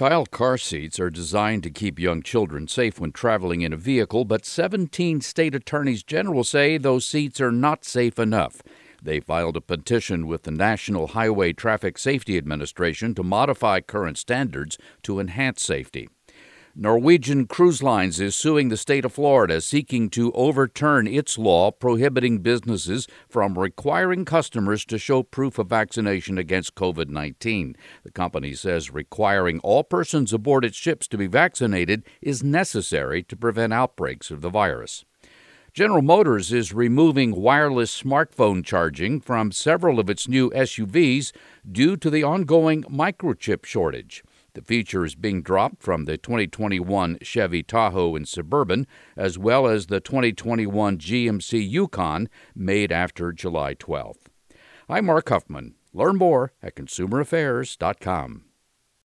Child car seats are designed to keep young children safe when traveling in a vehicle, but 17 state attorneys general say those seats are not safe enough. They filed a petition with the National Highway Traffic Safety Administration to modify current standards to enhance safety. Norwegian Cruise Lines is suing the state of Florida, seeking to overturn its law prohibiting businesses from requiring customers to show proof of vaccination against COVID 19. The company says requiring all persons aboard its ships to be vaccinated is necessary to prevent outbreaks of the virus. General Motors is removing wireless smartphone charging from several of its new SUVs due to the ongoing microchip shortage. The feature is being dropped from the 2021 Chevy Tahoe and Suburban, as well as the 2021 GMC Yukon, made after July 12th. I'm Mark Huffman. Learn more at consumeraffairs.com.